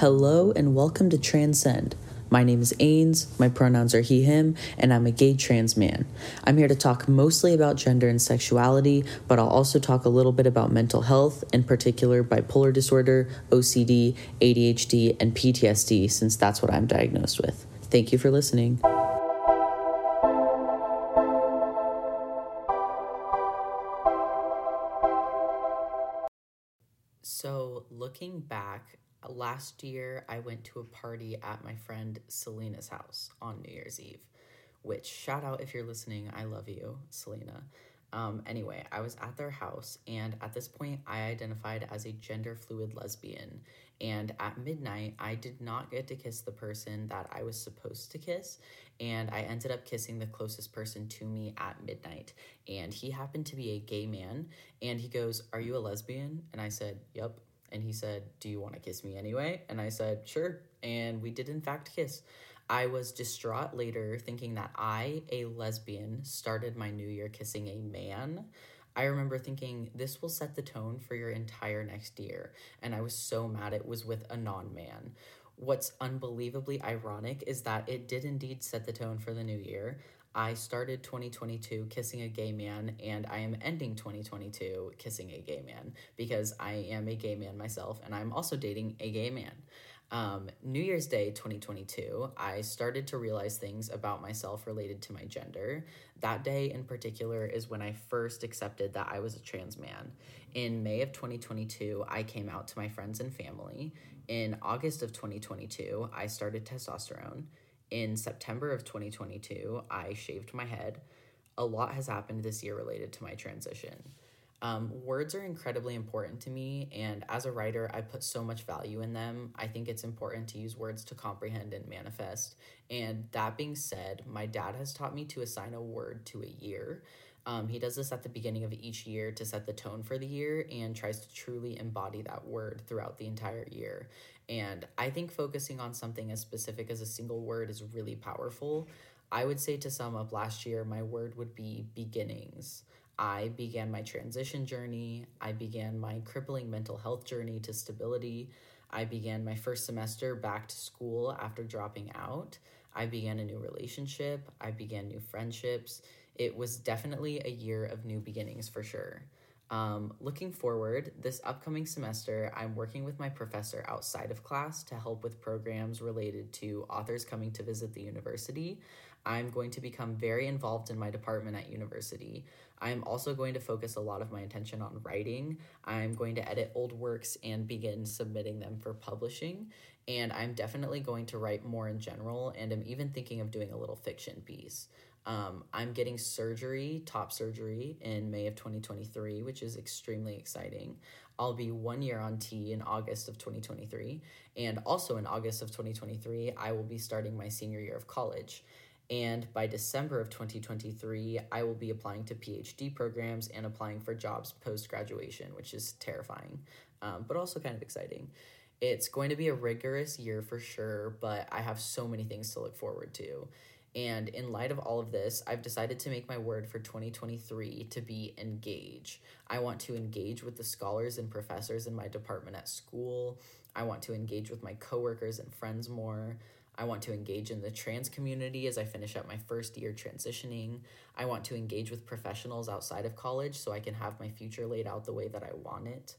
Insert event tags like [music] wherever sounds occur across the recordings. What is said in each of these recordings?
Hello and welcome to Transcend. My name is Ains, my pronouns are he, him, and I'm a gay trans man. I'm here to talk mostly about gender and sexuality, but I'll also talk a little bit about mental health, in particular bipolar disorder, OCD, ADHD, and PTSD, since that's what I'm diagnosed with. Thank you for listening. Last year I went to a party at my friend Selena's house on New Year's Eve, which shout out if you're listening, I love you, Selena. Um, anyway, I was at their house, and at this point, I identified as a gender fluid lesbian. And at midnight, I did not get to kiss the person that I was supposed to kiss, and I ended up kissing the closest person to me at midnight. And he happened to be a gay man, and he goes, Are you a lesbian? And I said, Yep. And he said, Do you want to kiss me anyway? And I said, Sure. And we did, in fact, kiss. I was distraught later, thinking that I, a lesbian, started my new year kissing a man. I remember thinking, this will set the tone for your entire next year. And I was so mad it was with a non man. What's unbelievably ironic is that it did indeed set the tone for the new year. I started 2022 kissing a gay man, and I am ending 2022 kissing a gay man because I am a gay man myself, and I'm also dating a gay man. Um, New Year's Day 2022, I started to realize things about myself related to my gender. That day in particular is when I first accepted that I was a trans man. In May of 2022, I came out to my friends and family. In August of 2022, I started testosterone. In September of 2022, I shaved my head. A lot has happened this year related to my transition. Um, words are incredibly important to me, and as a writer, I put so much value in them. I think it's important to use words to comprehend and manifest. And that being said, my dad has taught me to assign a word to a year. Um, he does this at the beginning of each year to set the tone for the year and tries to truly embody that word throughout the entire year. And I think focusing on something as specific as a single word is really powerful. I would say to sum up last year, my word would be beginnings. I began my transition journey. I began my crippling mental health journey to stability. I began my first semester back to school after dropping out. I began a new relationship. I began new friendships. It was definitely a year of new beginnings for sure. Um, looking forward, this upcoming semester, I'm working with my professor outside of class to help with programs related to authors coming to visit the university. I'm going to become very involved in my department at university. I'm also going to focus a lot of my attention on writing. I'm going to edit old works and begin submitting them for publishing. And I'm definitely going to write more in general, and I'm even thinking of doing a little fiction piece. Um, I'm getting surgery, top surgery, in May of 2023, which is extremely exciting. I'll be one year on T in August of 2023. And also in August of 2023, I will be starting my senior year of college. And by December of 2023, I will be applying to PhD programs and applying for jobs post graduation, which is terrifying, um, but also kind of exciting. It's going to be a rigorous year for sure, but I have so many things to look forward to. And in light of all of this, I've decided to make my word for 2023 to be engage. I want to engage with the scholars and professors in my department at school. I want to engage with my coworkers and friends more. I want to engage in the trans community as I finish up my first year transitioning. I want to engage with professionals outside of college so I can have my future laid out the way that I want it.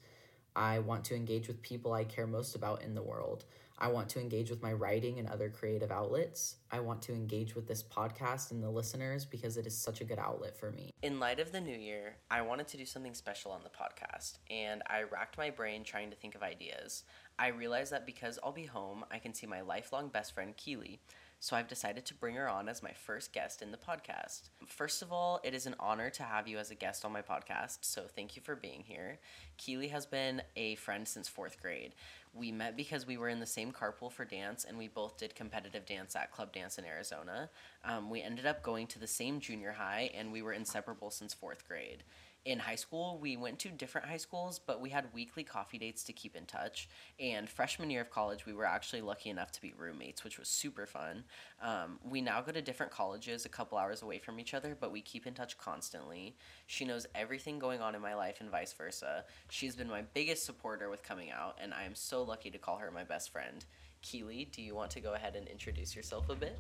I want to engage with people I care most about in the world. I want to engage with my writing and other creative outlets. I want to engage with this podcast and the listeners because it is such a good outlet for me. In light of the new year, I wanted to do something special on the podcast, and I racked my brain trying to think of ideas. I realized that because I'll be home, I can see my lifelong best friend Keeley, so I've decided to bring her on as my first guest in the podcast. First of all, it is an honor to have you as a guest on my podcast, so thank you for being here. Keeley has been a friend since fourth grade. We met because we were in the same carpool for dance, and we both did competitive dance at Club Dance in Arizona. Um, we ended up going to the same junior high, and we were inseparable since fourth grade. In high school, we went to different high schools, but we had weekly coffee dates to keep in touch. And freshman year of college, we were actually lucky enough to be roommates, which was super fun. Um, we now go to different colleges a couple hours away from each other, but we keep in touch constantly. She knows everything going on in my life and vice versa. She's been my biggest supporter with coming out, and I am so lucky to call her my best friend. Keeley, do you want to go ahead and introduce yourself a bit?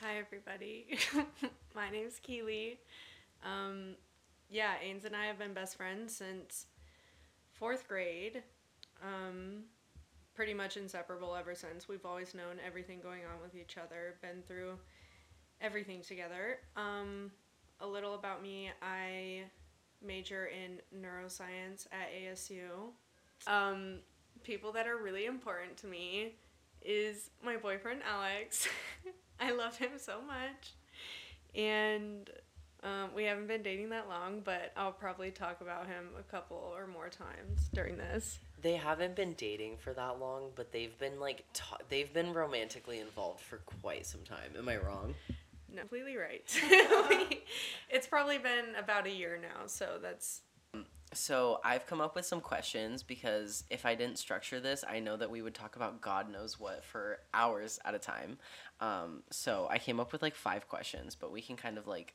Hi, everybody. [laughs] my name's Keeley. Um, yeah, Ains and I have been best friends since fourth grade. Um, pretty much inseparable ever since. We've always known everything going on with each other, been through everything together. Um, a little about me I major in neuroscience at ASU. Um, people that are really important to me is my boyfriend Alex. [laughs] I love him so much. And um, we haven't been dating that long, but I'll probably talk about him a couple or more times during this. They haven't been dating for that long, but they've been like ta- they've been romantically involved for quite some time. Am I wrong? No, completely right. [laughs] it's probably been about a year now, so that's So I've come up with some questions because if I didn't structure this, I know that we would talk about God knows what for hours at a time. Um, so I came up with like five questions, but we can kind of like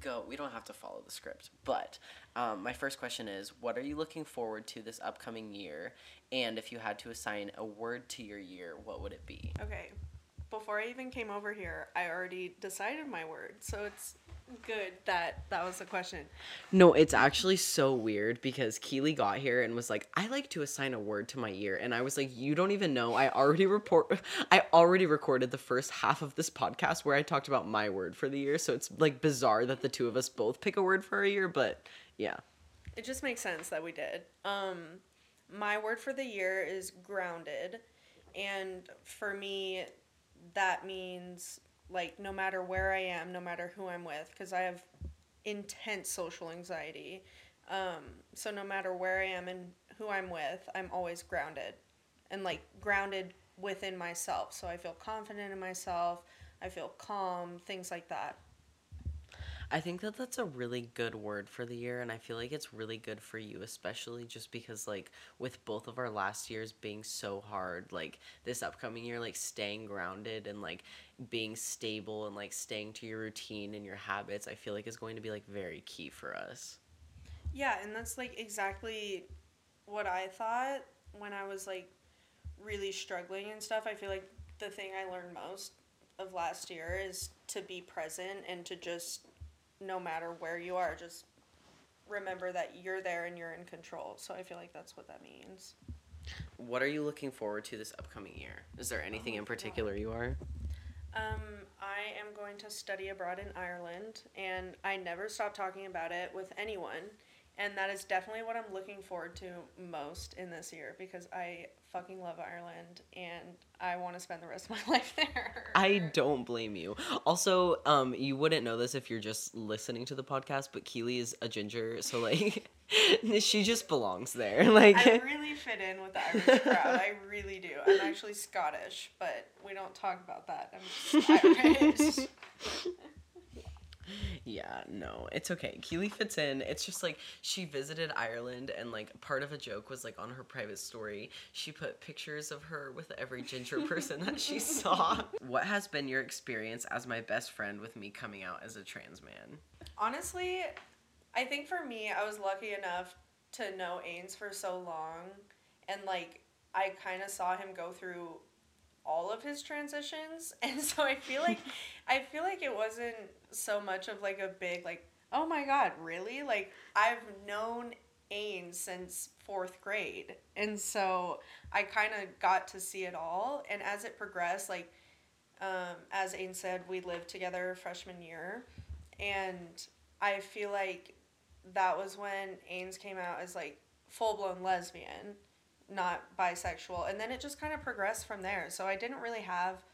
go. We don't have to follow the script. But um, my first question is What are you looking forward to this upcoming year? And if you had to assign a word to your year, what would it be? okay. Before I even came over here, I already decided my word, so it's good that that was the question. No, it's actually so weird because Keeley got here and was like, "I like to assign a word to my year," and I was like, "You don't even know. I already report. [laughs] I already recorded the first half of this podcast where I talked about my word for the year. So it's like bizarre that the two of us both pick a word for a year, but yeah." It just makes sense that we did. Um, my word for the year is grounded, and for me, that means like no matter where I am, no matter who I'm with, because I have intense social anxiety. Um, so no matter where I am and who I'm with, I'm always grounded, and like grounded within myself. So I feel confident in myself. I feel calm, things like that. I think that that's a really good word for the year, and I feel like it's really good for you, especially just because, like, with both of our last years being so hard, like, this upcoming year, like, staying grounded and, like, being stable and, like, staying to your routine and your habits, I feel like is going to be, like, very key for us. Yeah, and that's like exactly what I thought when I was like really struggling and stuff. I feel like the thing I learned most of last year is to be present and to just no matter where you are, just remember that you're there and you're in control. So I feel like that's what that means. What are you looking forward to this upcoming year? Is there anything Oh, in particular you are? Um, I am going to study abroad in Ireland, and I never stop talking about it with anyone. And that is definitely what I'm looking forward to most in this year because I fucking love Ireland and I want to spend the rest of [laughs] my life there. I don't blame you. Also, um, you wouldn't know this if you're just listening to the podcast, but Keeley is a ginger, so like, [laughs] she just belongs there. [laughs] Like, I really fit in with the Irish crowd. I really do. I'm actually Scottish, but we don't talk about that. I'm just Irish. Yeah, no, it's okay. Keeley fits in. It's just like she visited Ireland, and like part of a joke was like on her private story, she put pictures of her with every ginger [laughs] person that she saw. What has been your experience as my best friend with me coming out as a trans man? Honestly, I think for me, I was lucky enough to know Ains for so long, and like I kind of saw him go through all of his transitions, [laughs] and so I feel like [laughs] I feel like it wasn't so much of like a big like oh my god really? Like I've known Ains since fourth grade, and so I kind of got to see it all, and as it progressed, like um, as Ains said, we lived together freshman year, and I feel like that was when Ains came out as like full blown lesbian, not bisexual, and then it just kind of progressed from there. So I didn't really have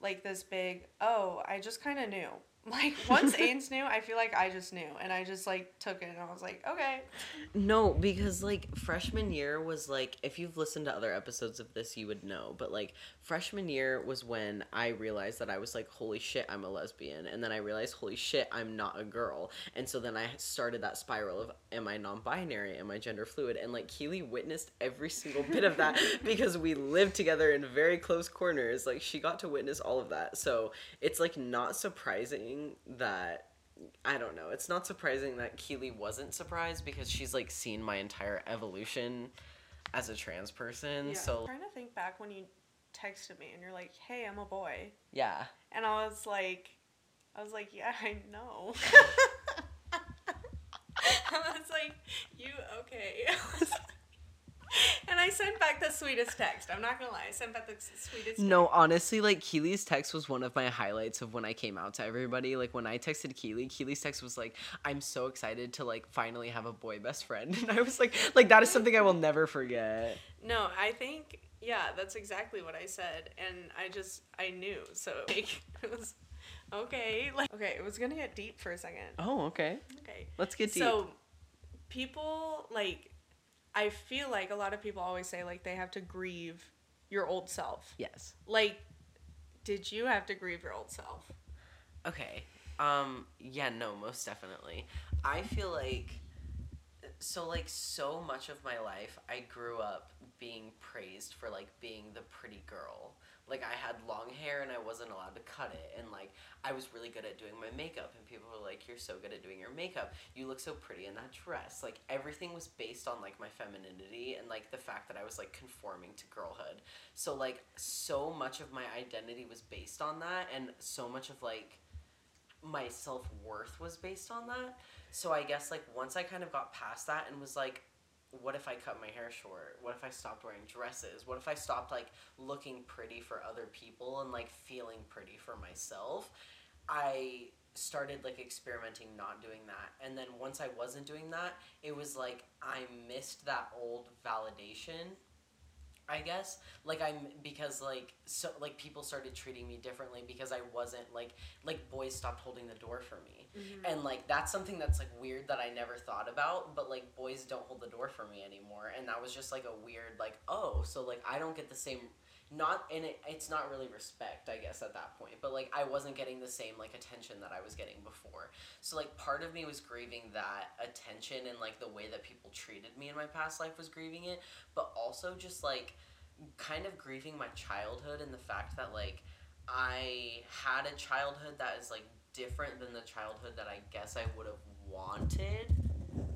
like this big oh I just kind of knew [laughs] Like once [laughs] Ains knew, I feel like I just knew, and I just like took it, and I was like, okay. No, because like freshman year was like if you've listened to other episodes of this, you would know. But like freshman year was when I realized that I was like, holy shit, I'm a lesbian, and then I realized, holy shit, I'm not a girl, and so then I started that spiral of, am I non-binary, am I gender fluid, and like Keeley witnessed every single bit of that [laughs] because we lived together in very close corners. Like she got to witness all of that, so it's like not surprising that I don't know. It's not surprising that Keeley wasn't surprised because she's like seen my entire evolution as a trans person. Yeah. So I'm trying to think back when you texted me, and you're like, hey, I'm a boy, yeah. and I was like, I was like, yeah, I know. [laughs] I was like, you okay? and I sent back the sweetest text. I'm not gonna lie, I sent back the sweetest. No, honestly, like Keeley's text was one of my highlights of when I came out to everybody. Like when I texted Keeley, Keeley's text was like, "I'm so excited to like finally have a boy best friend," [laughs] and I was like, like that is something I will never forget. No, I think yeah, that's exactly what I said, and I just I knew. So [laughs] like, it was okay. Like okay, it was gonna get deep for a second. Oh, okay. Okay. Let's get deep. So people like I feel like a lot of people always say like they have to grieve your old self. yes. Like did you have to grieve your old self? Okay. Um yeah, no, most definitely. I feel like so like so much of my life I grew up being praised for like being the pretty girl. Like I had long hair and I wasn't allowed to cut it and like I was really good at doing my makeup and people were like you're so good at doing your makeup. You look so pretty in that dress. Like everything was based on like my femininity and like the fact that I was like conforming to girlhood. So like so much of my identity was based on that and so much of like my self worth was based on that. So I guess like once I kind of got past that and was like, what if I cut my hair short? What if I stopped wearing dresses? What if I stopped like looking pretty for other people and like feeling pretty for myself? I started like experimenting not doing that. And then once I wasn't doing that, it was like I missed that old validation I guess like I'm because like so like people started treating me differently because I wasn't like like boys stopped holding the door for me. Mm-hmm. And like that's something that's like weird that I never thought about but like boys don't hold the door for me anymore. And that was just like a weird like oh so like I don't get the same not and it, it's not really respect I guess at that point but like I wasn't getting the same like attention that I was getting before. So like part of me was grieving that attention and like the way that people treated me in my past life was grieving it but also just like kind of grieving my childhood and the fact that like I had a childhood that is like different than the childhood that I guess I would have wanted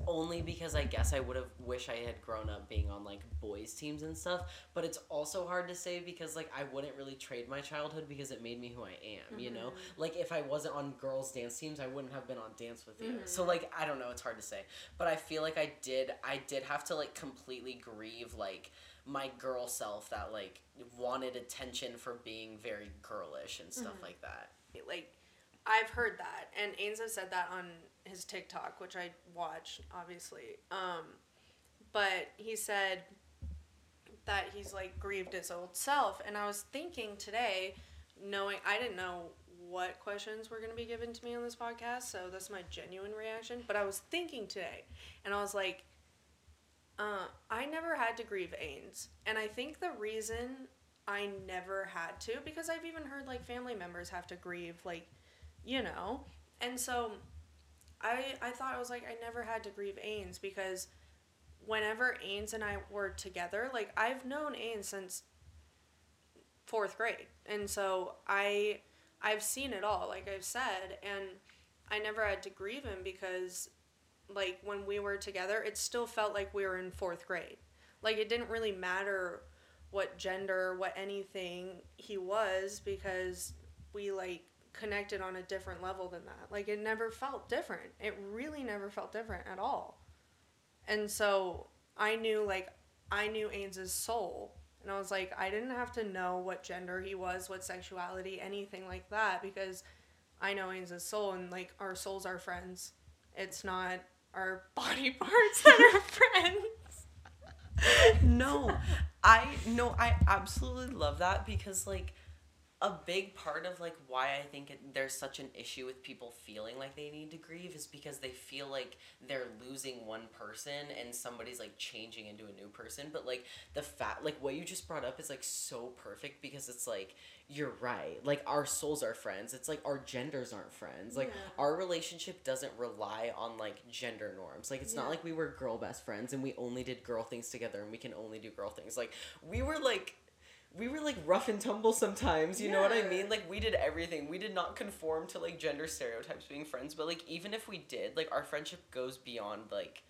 only because I guess I would have wish I had grown up being on like boys teams and stuff but it's also hard to say because like I wouldn't really trade my childhood because it made me who I am you know? Mm-hmm. Like if I wasn't on girls dance teams I wouldn't have been on dance with you. So mm-hmm. like I don't know it's hard to say. But I feel like I did I did have to like completely grieve like my girl self that like wanted attention for being very girlish and stuff mm-hmm. like that. like I've heard that, and Ains has said that on his TikTok, which I watch obviously. Um, but he said that he's like grieved his old self, and I was thinking today, knowing I didn't know what questions were going to be given to me on this podcast, so that's my genuine reaction. But I was thinking today, and I was like, uh, I never had to grieve Ains, and I think the reason I never had to because I've even heard like family members have to grieve like you know and so I I thought I was like I never had to grieve Ains because whenever Ains and I were together like I've known Ains since fourth grade. And so I I've seen it all like I've said and I never had to grieve him because like when we were together it still felt like we were in fourth grade. Like it didn't really matter what gender, what anything he was because we like connected on a different level than that. Like it never felt different. It really never felt different at all. And so I knew like I knew Ains's soul. And I was like, I didn't have to know what gender he was, what sexuality, anything like that, because I know Ains's soul and like our souls are friends. It's not our [laughs] body parts that are [laughs] friends. no, I no, I absolutely love that because like a big part of like why I think it, there's such an issue with people feeling like they need to grieve is because they feel like they're losing one person and somebody's like changing into a new person. But like the fact, like what you just brought up is like so perfect because it's like you're right. Like our souls are friends. It's like our genders aren't friends. Like Yeah. our relationship doesn't rely on like gender norms. Like it's not like we were girl best friends and we only did girl things together and we can only do girl things. Like we were like we were like rough and tumble sometimes, you know what I mean? Like we did everything. We did not conform to like gender stereotypes being friends, but like even if we did, like our friendship goes beyond like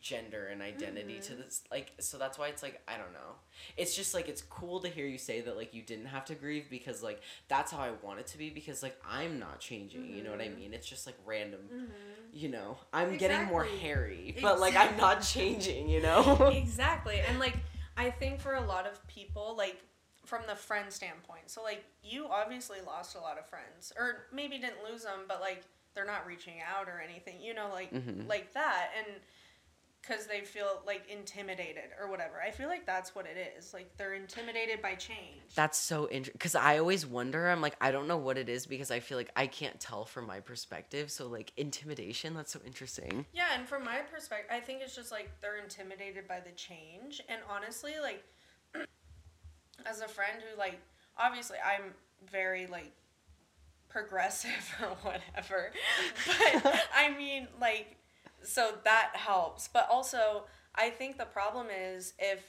gender and identity to this like so that's why it's like I don't know. It's just like it's cool to hear you say that like you didn't have to grieve because like that's how I want it to be because like I'm not changing, you know what I Mhm. mean? It's just like random, Mhm. you know. I'm getting more hairy, but like I'm not changing, you know. [laughs] exactly and like i think for a lot of people like from the friend standpoint so like you obviously lost a lot of friends or maybe didn't lose them but like they're not reaching out or anything you know like Mhm. like that and because they feel like intimidated or whatever i feel like that's what it is like they're intimidated by change That's so interesting because I always wonder. I'm like, I don't know what it is because I feel like I can't tell from my perspective. So like intimidation. That's so interesting. Yeah, and from my perspective, I think it's just like they're intimidated by the change. And honestly, like, [clears throat] as a friend who, like, obviously I'm very, like, progressive [laughs] or whatever. But [laughs] I mean, like, so that helps. But also, I think the problem is if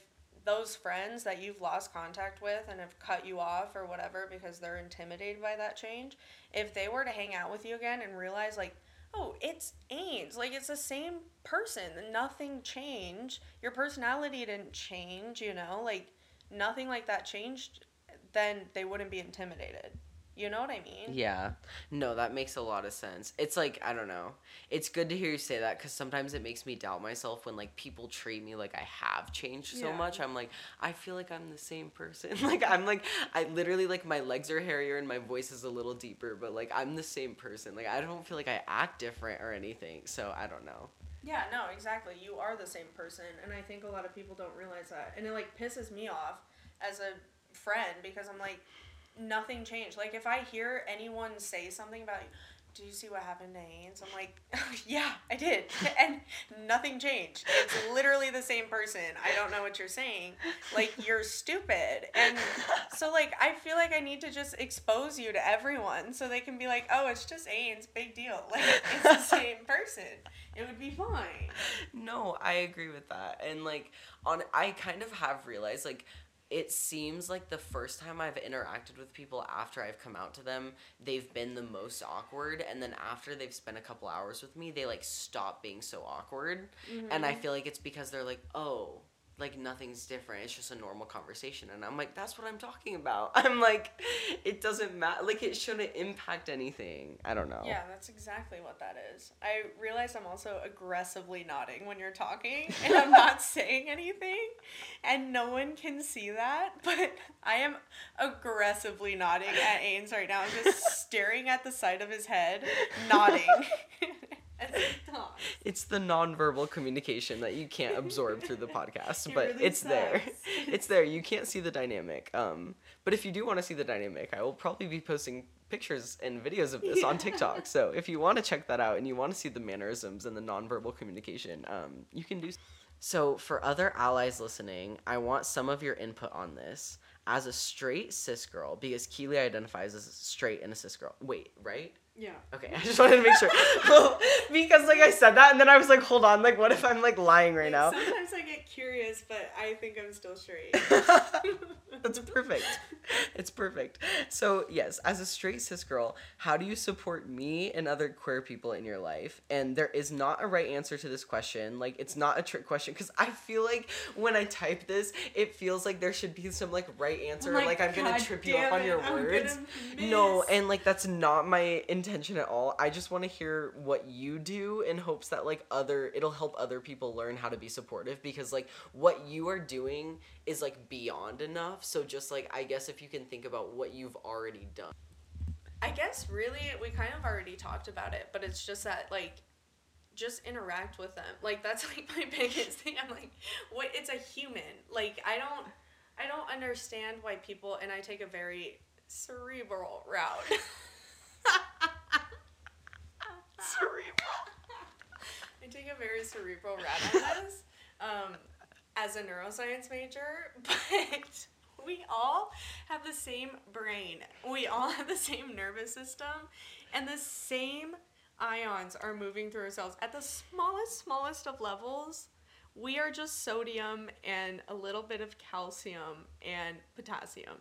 those friends that you've lost contact with and have cut you off or whatever because they're intimidated by that change, if they were to hang out with you again and realize, like, oh, it's Ains. Like, it's the same person. Nothing changed. Your personality didn't change, you know? Like, nothing like that changed, then they wouldn't be intimidated. You know what I mean? Yeah. No, that makes a lot of sense. It's like I don't know. It's good to hear you say that because sometimes it makes me doubt myself when like people treat me like I have changed so Yeah. much. I'm like, I feel like I'm the same person. [laughs] like I'm like I literally like my legs are hairier and my voice is a little deeper, but like I'm the same person. Like I don't feel like I act different or anything. So I don't know. Yeah, no, exactly. You are the same person, and I think a lot of people don't realize that, and it like pisses me off as a friend because I'm like, nothing changed. Like if I hear anyone say something about, do you see what happened to Ains? I'm like, [laughs] yeah, I did, [laughs] and nothing changed. It's literally the same person. I don't know what you're saying. Like you're stupid, and so like I feel like I need to just expose you to everyone so they can be like, oh, it's just Ains, big deal. [laughs] Like it's the same person. It would be fine. No, I agree with that. And like on I kind of have realized like it seems like the first time I've interacted with people after I've come out to them, they've been the most awkward and then after they've spent a couple hours with me, they like stop being so awkward. And I mm-hmm. feel like it's because they're like, "Oh, like nothing's different. It's just a normal conversation." And I'm like, "That's what I'm talking about." [laughs] I'm like, it doesn't matter. Like it shouldn't impact anything. I don't know. Yeah, that's exactly what that is. I realize I'm also aggressively nodding when you're talking and I'm not [laughs] saying anything and no one can see that, but I am aggressively nodding at Ains right now. I'm just [laughs] staring at the side of his head, nodding. As talks. It's the nonverbal communication that you can't absorb through the [laughs] podcast, It but really it's there. [laughs] It's there. You can't see the dynamic. Um, but if you do want to see the dynamic, I will probably be posting pictures and videos of this on TikTok. [laughs] So if you want to check that out and you want to see the mannerisms and the nonverbal communication, um, you can do. So for other allies listening, I want some of your input on this. As a straight cis girl, because Keeley identifies as straight and a cis girl. Wait, right? Yeah. Okay, [laughs] I just wanted to make sure. [laughs] Because like I said that and then I was like, hold on, like what if I'm like lying right now? Sometimes I get curious, but I think I'm still straight. [laughs] That's perfect. It's perfect. So, yes, as a straight cis girl, how do you support me and other queer people in your life? And there is not a right answer to this question. Like, it's not a trick question because I feel like when I type this, it feels like there should be some like right answer. like, I'm gonna trip you up on your I'm words. No, and like that's not my intention at all. I just want to hear what you do in hopes that like other it'll help other people learn how to be supportive because like what you are doing is like beyond enough. So just like I guess if you can think about what you've already done. I guess really we kind of already talked about it, but it's just that like just interact with them. Like that's [laughs] like my biggest thing. I'm like, what it's a human. Like I don't I don't understand why people and I take a very cerebral route. [laughs] Cerebral. I take a very cerebral route on this um, as a neuroscience major, [laughs] but we all have the same brain. We all have the same nervous system, and the same ions are moving through our cells at the smallest, smallest of levels. We are just sodium and a little bit of calcium and potassium.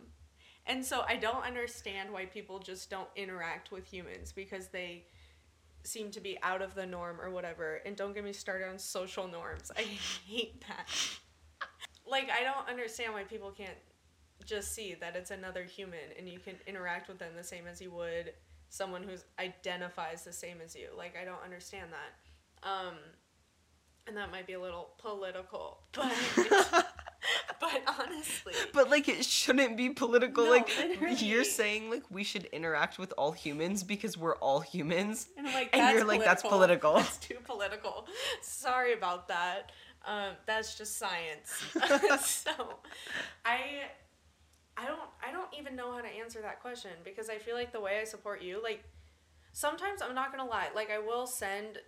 And so I don't understand why people just don't interact with humans because they seem to be out of the norm or whatever. And don't get me started on social norms. I hate that. Like, I don't understand why people can't just see that it's another human and you can interact with them the same as you would someone who identifies the same as you. Like, I don't understand that. Um, and that might be a little political, but [laughs] [laughs] but [laughs] honestly, But like it shouldn't be political. No, like literally. you're saying like we should interact with all humans because we're all humans. And like, And you're like, that's political. [laughs] That's too political. Sorry about that. Um, that's just science. [laughs] so, I, I don't, I don't even know how to answer that question because I feel like the way I support you, like, sometimes I'm not gonna lie, like I will send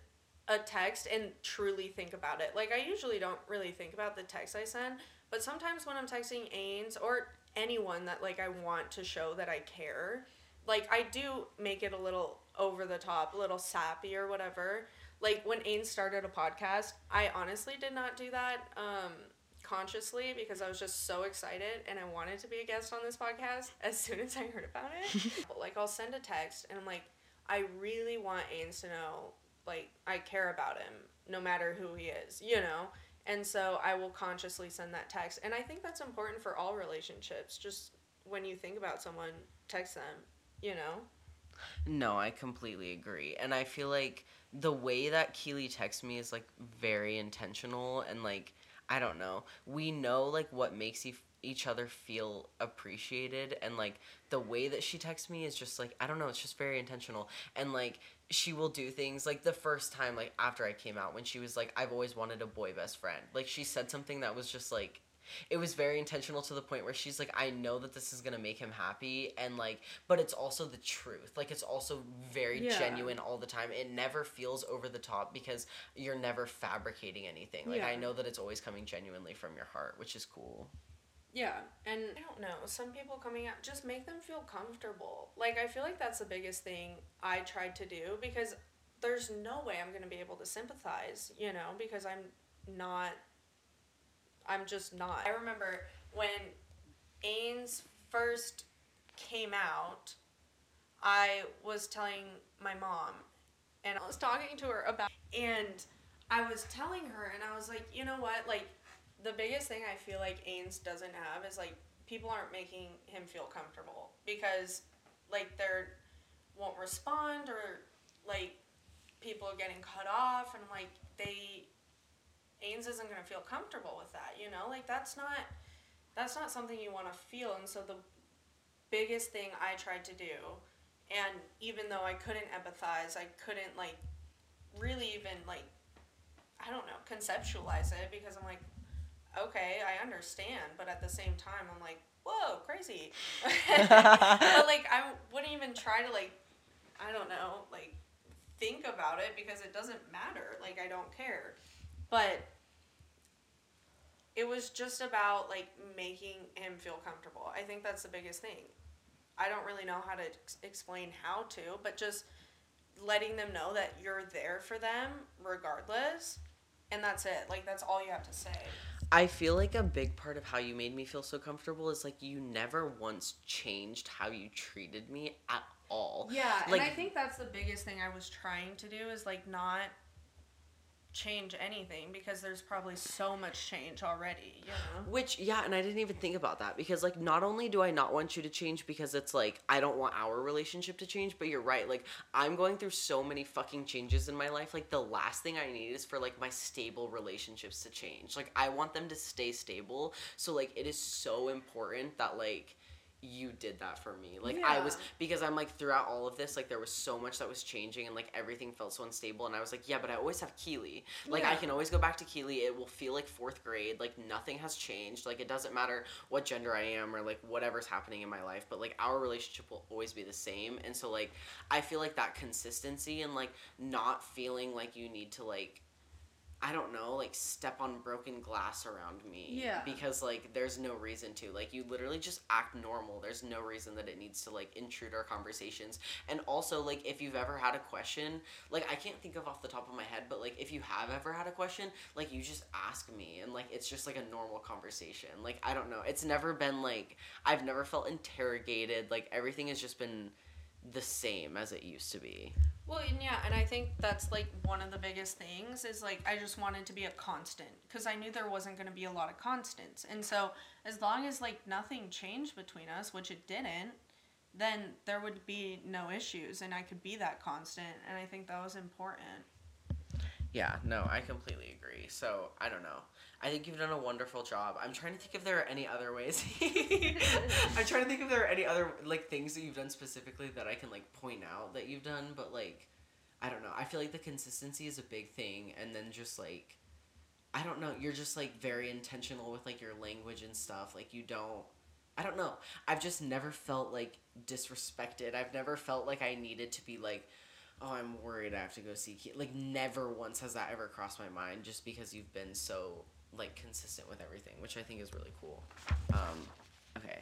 a text and truly think about it. Like I usually don't really think about the text I send, but sometimes when I'm texting Ains or anyone that like I want to show that I care, like I do make it a little over the top, a little sappy or whatever. Like when Ains started a podcast, I honestly did not do that um, consciously because I was just so excited and I wanted to be a guest on this podcast [laughs] as soon as I heard about it. [laughs] like I'll send a text and I'm like, I really want Ains to know like I care about him no matter who he is, you know? And so I will consciously send that text. And I think that's important for all relationships. Just when you think about someone, text them, you know? No, I completely agree. And I feel like the way that Keeley texts me is like very intentional and like I don't know. We know like what makes e- each other feel appreciated and like the way that she texts me is just like I don't know, it's just very intentional. And like she will do things like the first time like after I came out when she was like I've always wanted a boy best friend. Like she said something that was just like it was very intentional to the point where she's like i know that this is gonna make him happy and like but it's also the truth. Like it's also very Yeah. genuine all the time. It never feels over the top because you're never fabricating anything. Like i know that it's always coming genuinely from your heart which is cool Yeah, and I don't know. Some people coming out just make them feel comfortable. Like I feel like that's the biggest thing I tried to do because there's no way I'm going to be able to sympathize, you know, because I'm not I'm just not. I remember when Ains first came out, I was telling my mom and I was talking to her about and I was telling her and I was like, "You know what? Like the biggest thing I feel like Ains doesn't have is like people aren't making him feel comfortable because like they're won't respond or like people are getting cut off and like they Ains isn't gonna feel comfortable with that, you know? Like that's not that's not something you wanna feel and so the biggest thing I tried to do and even though I couldn't empathize, I couldn't like really even like I don't know, conceptualize it because I'm like, okay, I understand, but at the same time I'm like, whoa, crazy. [laughs] but like I wouldn't even try to like I don't know, like think about it because it doesn't matter. Like I don't care. But it was just about like making him feel comfortable. I think that's the biggest thing. I don't really know how to ex- explain how to, but just letting them know that you're there for them regardless. And that's it. Like that's all you have to say. I feel like a big part of how you made me feel so comfortable is like you never once changed how you treated me at all. Yeah, Like- and I think that's the biggest thing I was trying to do is like not change anything because there's probably so much change already, you know. Which, yeah, and I didn't even think about that because, like, not only do I not want you to change because it's like I don't want our relationship to change, but you're right. Like, I'm going through so many fucking changes in my life. Like, the last thing I need is for, like, my stable relationships to change. Like, I want them to stay stable. So, like, it is so important that, like, you did that for me. Like I was because I'm like throughout all of this, like there was so much that was changing and like everything felt so unstable and I was like, yeah, but I always have Keeley. Like I can always go back to Keeley. It will feel like fourth grade. Like nothing has changed. Like it doesn't matter what gender I am or like whatever's happening in my life, but like our relationship will always be the same. And so like I feel like that consistency and like not feeling like you need to like I don't know, like step on broken glass around me. Yeah. Because like there's no reason to. Like you literally just act normal. There's no reason that it needs to like intrude our conversations. And also like if you've ever had a question, like I can't think of off the top of my head, but like if you have ever had a question, like you just ask me and like it's just like a normal conversation. Like I don't know. It's never been like I've never felt interrogated. Like everything has just been the same as it used to be. Well, and yeah, and I think that's like one of the biggest things is like I just wanted to be a constant because I knew there wasn't going to be a lot of constants. And so as long as like nothing changed between us, which it didn't, then there would be no issues and I could be that constant. And I think that was important. Yeah, no, I completely agree. So I don't know. I think you've done a wonderful job. I'm trying to think if there are any other ways. [laughs] I'm trying to think if there are any other like things that you've done specifically that I can like point out that you've done, but like I don't know. I feel like the consistency is a big thing and then just like I don't know, you're just like very intentional with like your language and stuff. Like you don't I don't know. I've just never felt like disrespected. I've never felt like I needed to be like oh, I'm worried I have to go see Ke-. Like, never once has that ever crossed my mind just because you've been so, like, consistent with everything, which I think is really cool. Um, okay.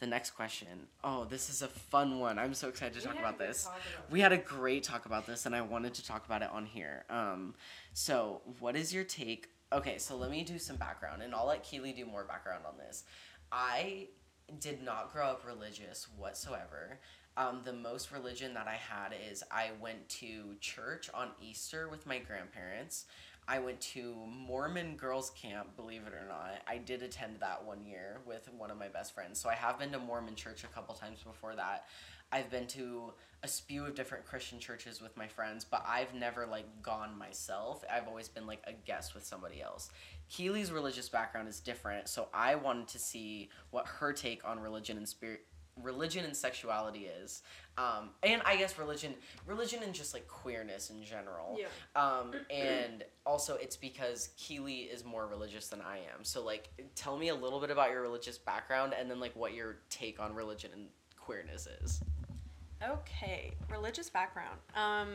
The next question. Oh, this is a fun one. I'm so excited to We talk about this. talk about We had a great talk about this, and I wanted to talk about it on here. Um, so, what is your take? Okay, so let me do some background, and I'll let Keeley do more background on this. I did not grow up religious whatsoever. Um, the most religion that I had is I went to church on Easter with my grandparents. I went to Mormon girls' camp, believe it or not. I did attend that one year with one of my best friends. So I have been to Mormon church a couple times before that. I've been to a spew of different Christian churches with my friends, but I've never like gone myself. I've always been like a guest with somebody else. Keeley's religious background is different, so I wanted to see what her take on religion and spirit religion and sexuality is um, and i guess religion religion and just like queerness in general. Yeah. um, and also it's because keeley is more religious than i am. So like tell me a little bit about your religious background and then like what your take on religion and queerness is Okay, religious background. Um,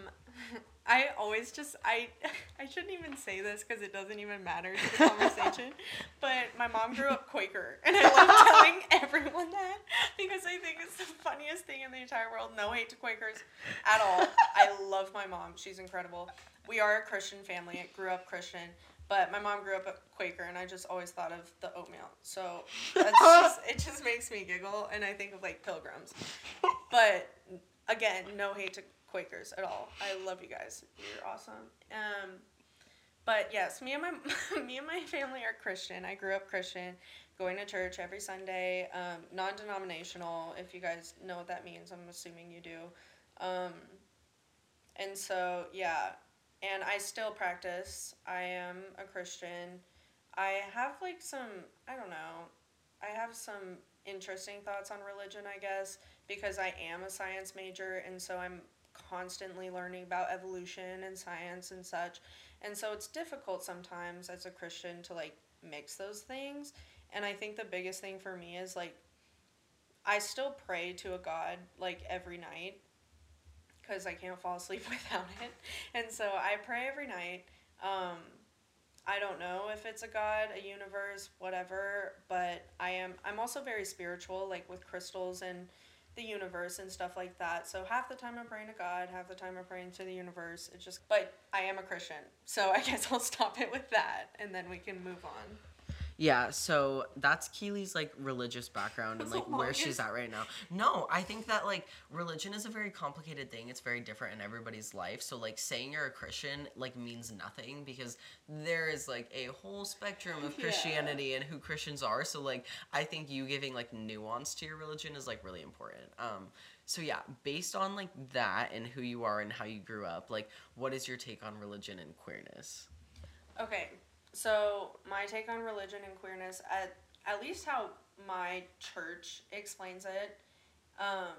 [laughs] I always just I [laughs] I shouldn't even say this because it doesn't even matter to the [laughs] conversation. but my mom grew up Quaker, and I love telling everyone that because I think it's the funniest thing in the entire world. No hate to Quakers at all. I love my mom. She's incredible. We are a Christian family. I grew up Christian. But my mom grew up a Quaker, and I just always thought of the oatmeal. So [laughs] that's just, it just makes me giggle, and I think of like pilgrims. But again, no hate to Quakers at all. I love you guys. You're awesome. Um, but yes, me and my [laughs] me and my family are Christian. I grew up Christian, going to church every Sunday. Um, non-denominational. If you guys know what that means, I'm assuming you do. Um, and so yeah, and I still practice. I am a Christian. I have like some I don't know. I have some interesting thoughts on religion, I guess, because I am a science major and so I'm constantly learning about evolution and science and such. And so it's difficult sometimes as a Christian to like mix those things. And I think the biggest thing for me is like I still pray to a God like every night because I can't fall asleep [laughs] without it. And so I pray every night. Um, I don't know if it's a God, a universe, whatever, but I am I'm also very spiritual, like with crystals and the universe and stuff like that. So half the time I'm praying to God, half the time I'm praying to the universe. It's just but I am a Christian. So [laughs] I guess I'll stop it with that and then we can move on. Yeah, so that's Keeley's like religious background and like where she's at right now. No, I think that like religion is a very complicated thing. It's very different in everybody's life. So like saying you're a Christian like means nothing because there is like a whole spectrum of [laughs] Yeah. Christianity and who Christians are. So like I think you giving like nuance to your religion is like really important. Um so yeah, based on like that and who you are and how you grew up, like what is your take on religion and queerness? Okay, so my take on religion and queerness, at at least how my church explains it um,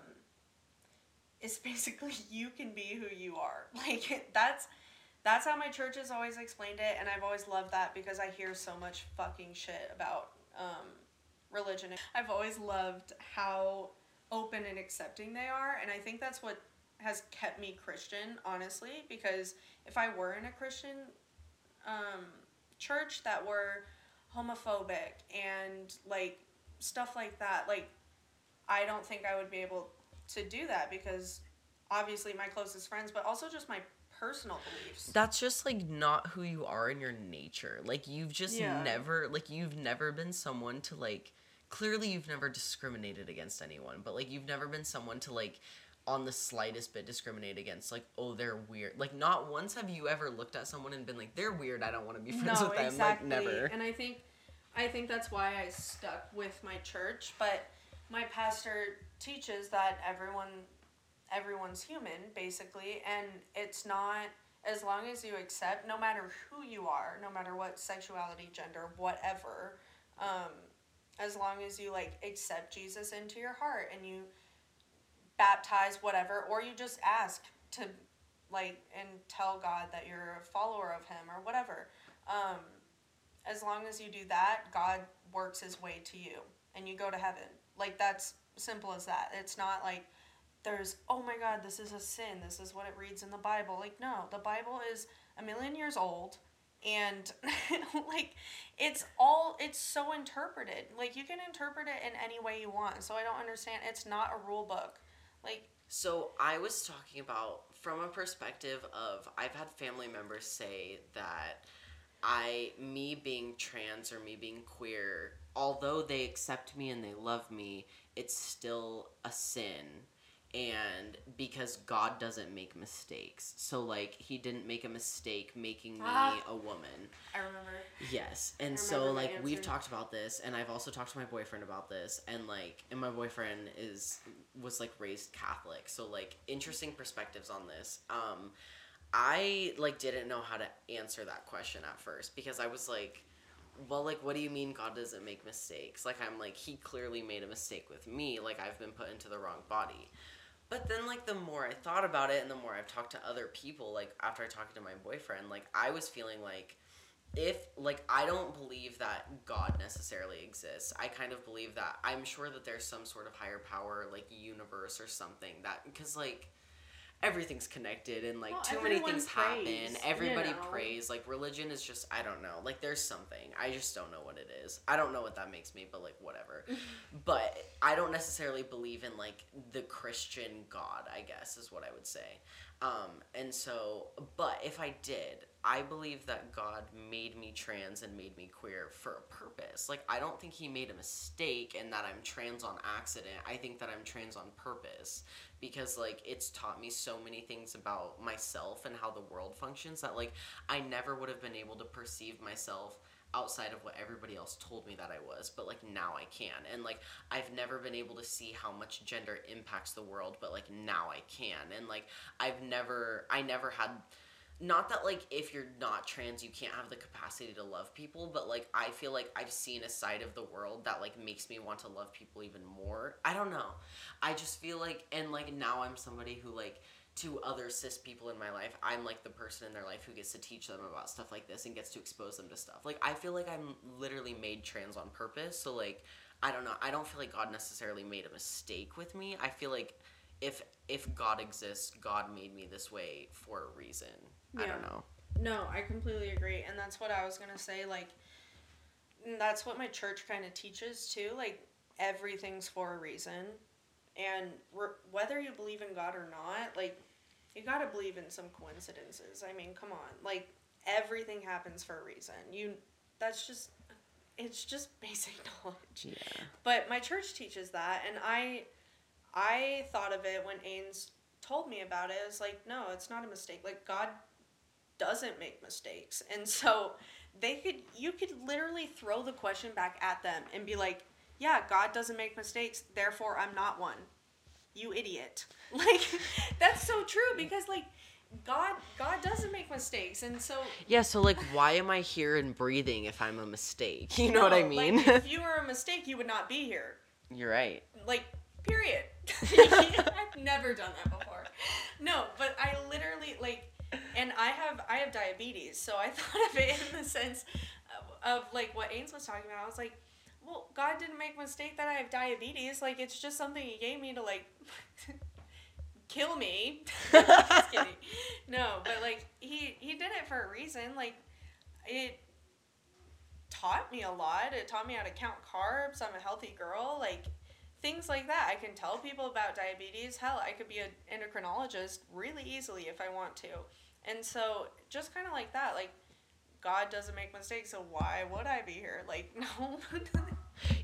is [laughs] basically you can be who you are. [laughs] Like that's that's how my church has always explained it, and I've always loved that because I hear so much fucking shit about um, religion. I've always loved how open and accepting they are, and I think that's what has kept me Christian, honestly. Because if I were in a Christian um, church that were homophobic and like stuff like that, like I don't think I would be able to do that because obviously my closest friends, but also just my personal beliefs. That's just like not who you are in your nature. Like you've just Yeah. never like you've never been someone to like clearly you've never discriminated against anyone, but like you've never been someone to like on the slightest bit discriminate against like oh they're weird. Like not once have you ever looked at someone and been like they're weird, I don't want to be [laughs] friends with them. Like never. And I think I think that's why I stuck with my church, but my pastor teaches that everyone everyone's human basically and it's not as long as you accept no matter who you are, no matter what sexuality, gender, whatever, um, as long as you like accept Jesus into your heart and you baptize whatever or you just ask to like and tell God that you're a follower of him or whatever. Um, as long as you do that, God works his way to you and you go to heaven. Like that's simple as that. It's not like there's oh my god, this is a sin. This is what it reads in the Bible. Like no, the Bible is a million years old and [laughs] like it's all it's so interpreted. Like you can interpret it in any way you want. So I don't understand. It's not a rule book. Like So I was talking about from a perspective of I've had family members say that I me being trans or me being queer, although they accept me and they love me, it's still a sin. And because God doesn't make mistakes. So like he didn't make a mistake making me Ah. a woman. I remember Yes, and so remember my like we've talked about this, and I've also talked to my boyfriend about this, and like, and my boyfriend is was like raised Catholic, so like interesting perspectives on this. Um, I like didn't know how to answer that question at first because I was like, well, like, what do you mean God doesn't make mistakes? Like, I'm like, he clearly made a mistake with me. Like, I've been put into the wrong body. But then, like, the more I thought about it and the more I've talked to other people, like, after I talked to my boyfriend, like, I was feeling like, if, like, I don't believe that God necessarily exists. I kind of believe that I'm sure that there's some sort of higher power, like, universe or something that, because, like, everything's connected and like Well, too many things prays, happen. you everybody know. prays. Like religion is just i don't know. Like there's something. I just don't know what it is. I don't know what that makes me but like whatever. [laughs] But i don't necessarily believe in like the christian god i guess is what i would say. Um and so but if i did i believe that god made me trans and made me queer for a purpose. Like i don't think he made a mistake and that i'm trans on accident. I think that i'm trans on purpose because like it's taught me so many things about myself and how the world functions that like I never would have been able to perceive myself outside of what everybody else told me that I was but like now I can. And like I've never been able to see how much gender impacts the world but like now I can. And like I've never I never had not that like if you're not trans you can't have the capacity to love people but like i feel like i've seen a side of the world that like makes me want to love people even more. I don't know. I just feel like and like now i'm somebody who like to other cis people in my life i'm like the person in their life who gets to teach them about stuff like this and gets to expose them to stuff. Like i feel like i'm literally made trans on purpose so like i don't know. I don't feel like god necessarily made a mistake with me. I feel like if if god exists god made me this way for a reason i don't know No, I completely agree, and that's what I was gonna say. Like, mm, that's what my church kind of teaches too. Like, everything's for a reason, and re- whether you believe in God or not, like, you gotta believe in some coincidences. I mean, come on, like, everything happens for a reason. You, that's just, it's just [laughs] basic knowledge. yeah But my church teaches that, and I, I thought of it when Ains told me about it. It's like, no, it's not a mistake. Like God doesn't make mistakes, and so they could, you could literally throw the question back at them and be like, yeah, God doesn't make mistakes, therefore I'm not one. You idiot. [laughs] Like that's so true because like God God doesn't make mistakes, and so Yeah, so like why am I here and breathing if I'm a mistake? [laughs] You know what I mean? Like, if [laughs] you were a mistake, you would not be here. You're right. Like, period. I've never done that before. No, but I literally like, and I have I have diabetes, so I [laughs] thought of it in the sense of, of like what Ains was talking about. I was like, well, God didn't make a mistake that I have diabetes. Like, it's just something He gave me to like [laughs] kill me. [laughs] just kidding. No, but like he he did it for a reason. Like, it taught me a lot. It taught me how to count carbs. I'm a healthy girl. Like things like that. I can tell people about diabetes. Hell, I could be an endocrinologist really easily if I want to. And so just kind of like that, like God doesn't make mistakes, so why would I be here? Like [laughs] no.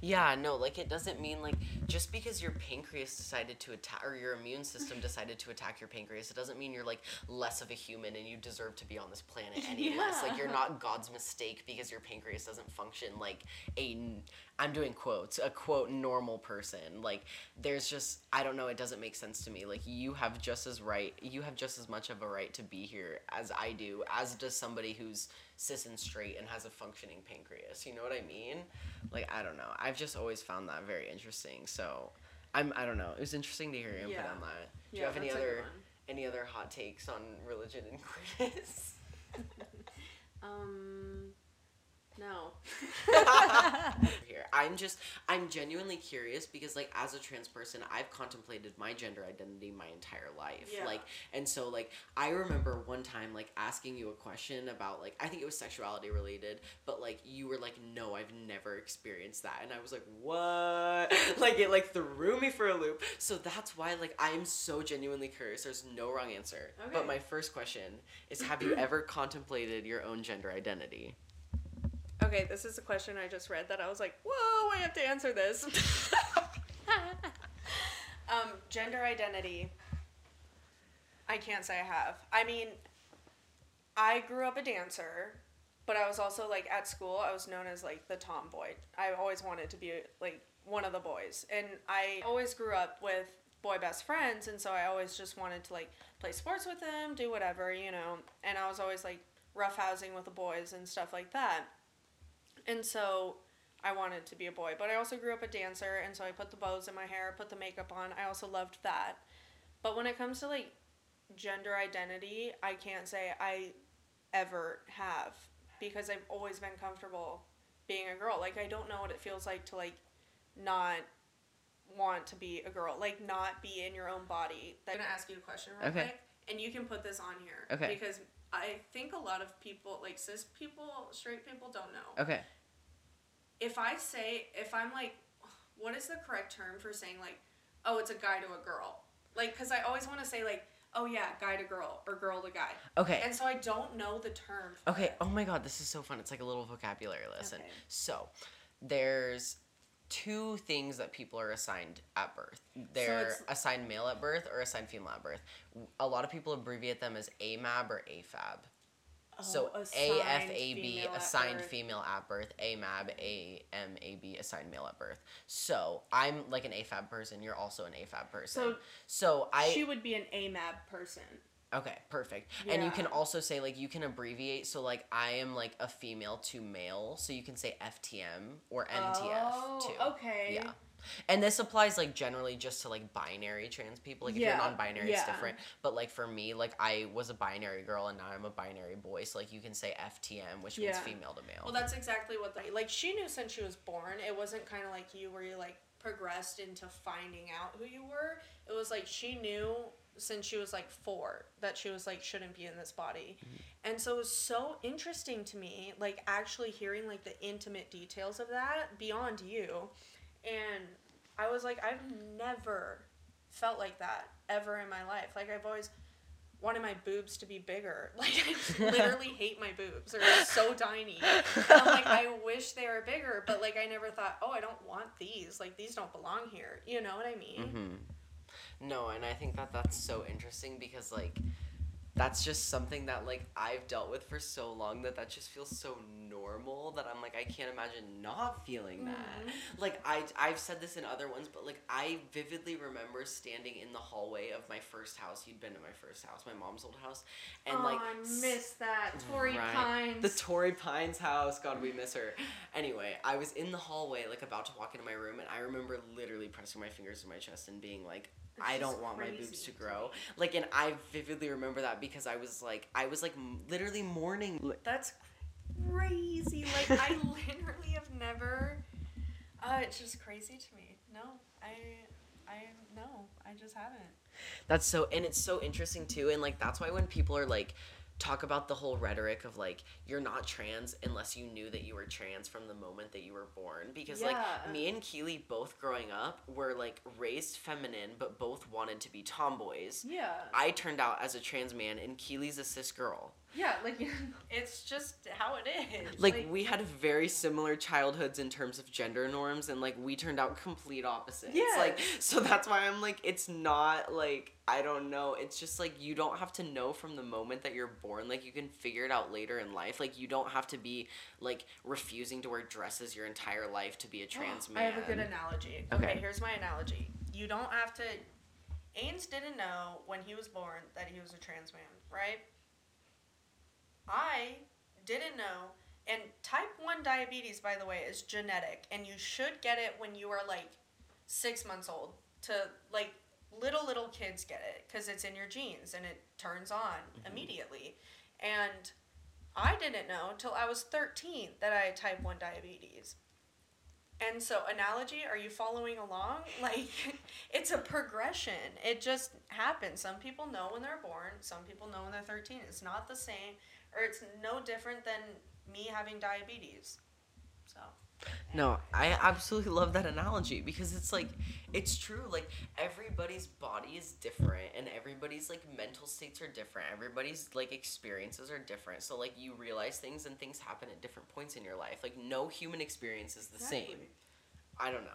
Yeah, no, like it doesn't mean like just because your pancreas decided to attack or your immune system decided to attack your pancreas, it doesn't mean you're like less of a human and you deserve to be on this planet [laughs] any less. Like you're not God's mistake because your pancreas doesn't function like a I'm doing quotes, a quote normal person. Like there's just I don't know, it doesn't make sense to me. Like you have just as right, you have just as much of a right to be here as I do, as does somebody who's cis and straight and has a functioning pancreas. You know what I mean? Like I don't know. I've just always found that very interesting. So I'm I don't know. It was interesting to hear your input Yeah. on that. Do you have any that's a good other any other hot takes on religion and [laughs] queerness? [laughs] um no. [laughs] here. I'm just I'm genuinely curious because like as a trans person, I've contemplated my gender identity my entire life. Yeah. Like and so like I remember one time like asking you a question about like I think it was sexuality related, but like you were like no, I've never experienced that. And I was like, "What?" [laughs] like it like threw me for a loop. So that's why like I'm so genuinely curious. There's no wrong answer. Okay. But my first question is have you ever contemplated your own gender identity? Okay, this is a question I just read that I was like, whoa, I have to answer this. [laughs] um, gender identity. I can't say I have. I mean, I grew up a dancer, but I was also like at school, I was known as like the tomboy. I always wanted to be like one of the boys. And I always grew up with boy best friends, and so I always just wanted to like play sports with them, do whatever, you know. And I was always like roughhousing with the boys and stuff like that. And so I wanted to be a boy, but I also grew up a dancer, and so I put the bows in my hair, put the makeup on. I also loved that. But when it comes to like gender identity, I can't say I ever have because I've always been comfortable being a girl. Like I don't know what it feels like to like not want to be a girl, like not be in your own body. I'm gonna ask you a question real Okay. quick, and you can put this on here. Okay. Because I think a lot of people, like cis people, straight people, don't know. Okay. If I say, if I'm like, what is the correct term for saying like, oh, it's a guy to a girl? Like, because I always want to say like, oh yeah, guy to girl or girl to guy. Okay. And so I don't know the term. For Okay. it. Oh my god, this is so fun. It's like a little vocabulary lesson. Okay. So, there's two things that people are assigned at birth. They're it's- assigned male at birth or assigned female at birth. A lot of people abbreviate them as AMAB or AFAB. So Oh, AFAB assigned birth. female at birth, AMAB AMAB assigned male at birth. So, I'm like an AFAB person, you're also an AFAB person. So, so I she would be an AMAB person. Okay, perfect. And you can also say like you can abbreviate. So like I am like a female to male, so you can say FTM or MTF oh, too. Okay. Yeah. And this applies like generally just to like binary trans people. Like if Yeah, you're non-binary, it's different. But like for me, like I was a binary girl and now I'm a binary boy. So like you can say FTM, which means female to male. Well, that's exactly what they like. She knew since she was born. It wasn't kind of like you, where you like progressed into finding out who you were. It was like she knew since she was like four that she was like shouldn't be in this body, mm-hmm. and so it was so interesting to me, like actually hearing like the intimate details of that beyond you, and I was like, I've never felt like that ever in my life. Like I've always wanted my boobs to be bigger. [laughs] Like I literally [laughs] hate my boobs. They're so tiny. And I'm like, I wish they were bigger, but like I never thought, oh, I don't want these. Like these don't belong here. You know what I mean? hmm No, and I think that that's so interesting because like that's just something that like I've dealt with for so long that that just feels so normal that I'm like I can't imagine not feeling that. Mm-hmm. Like I I've said this in other ones, but like I vividly remember standing in the hallway of my first house. You'd been to my first house, my mom's old house, and oh, like I miss that Torrey Right. Pines. the Torrey Pines house. God, we miss her. Anyway, I was in the hallway, like about to walk into my room, and I remember literally pressing my fingers to my chest and being like, I don't want my boobs to to grow. Like, and I vividly remember that because I was like, I was like literally mourning. That's crazy. Like I [laughs] literally have never. Uh, it's just crazy to me. No, I, I no, I just haven't. That's so, and it's so interesting too. And like, that's why when people are like, talk about the whole rhetoric of like, you're not trans unless you knew that you were trans from the moment that you were born. Because like, me and Keeley both growing up were like raised feminine, but both wanted to be tomboys. Yeah. I turned out as a trans man, and Keeley's a cis girl. Yeah, like [laughs] it's just how it is. Like, we had very similar childhoods in terms of gender norms, and like we turned out complete opposites. Yes. Like so that's why I'm like it's not like I don't know. It's just like you don't have to know from the moment that you're born. Like you can figure it out later in life. Like you don't have to be like refusing to wear dresses your entire life to be a oh, trans man. I have a good analogy. Okay. Okay. here's my analogy. You don't have to. Ains didn't know when he was born that he was a trans man, right? I didn't know. And type 1 diabetes, by the way, is genetic. And you should get it when you are like six months old. To like little, little kids get it because it's in your genes and it turns on mm-hmm. immediately. And I didn't know till I was 13 that I had type 1 diabetes. And so, analogy, are you following along? [laughs] Like, it's a progression. It just happens. Some people know when they're born, some people know when they're 13. It's not the same, or it's no different than me having diabetes. So, No, I absolutely love that analogy because it's like it's true. Like everybody's body is different and everybody's like mental states are different. Everybody's like experiences are different. So like you realize things and things happen at different points in your life. Like no human experience is the same. I don't know.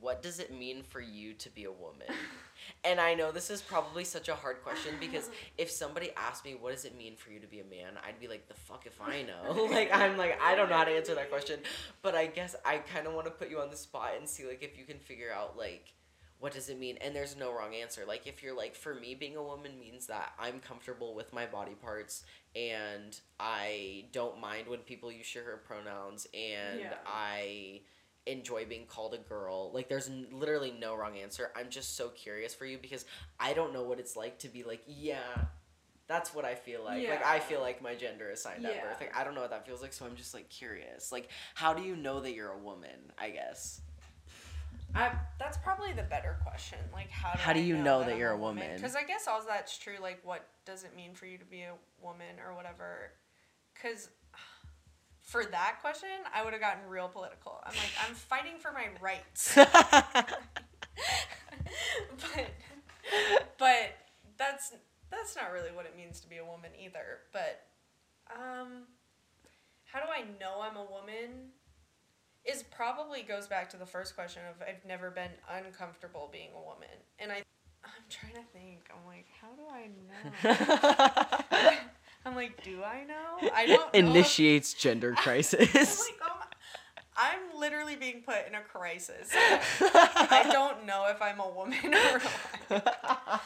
What does it mean for you to be a woman? [laughs] and I know this is probably such a hard question because [laughs] if somebody asked me what does it mean for you to be a man, I'd be like the fuck if I know. [laughs] like I'm like I don't know how to answer that question. But I guess I kind of want to put you on the spot and see like if you can figure out like what does it mean? And there's no wrong answer. Like if you're like for me being a woman means that I'm comfortable with my body parts and I don't mind when people use she her pronouns and Yeah. I enjoy being called a girl. Like there's n- literally no wrong answer. I'm just so curious for you because I don't know what it's like to be like, yeah, that's what I feel like. Like I feel like my gender is assigned at birth. Like I don't know what that feels like, so I'm just like curious. Like how do you know that you're a woman? I guess. I, that's probably the better question. Like, how do, How do you know that I'm you're a woman? Because I guess all that's true. Like, what does it mean for you to be a woman or whatever? Because for that question, I would have gotten real political. I'm like, I'm fighting for my rights. [laughs] [laughs] but but that's that's not really what it means to be a woman either. But um, how do I know I'm a woman? Is probably goes back to the first question of I've never been uncomfortable being a woman, and I I'm trying to think. I'm like, how do I know? [laughs] I'm like, do I know? I don't [laughs] know. Initiates gender [laughs] I'm crisis. like, oh I'm literally being put in a crisis. [laughs] I don't know if I'm a woman or not.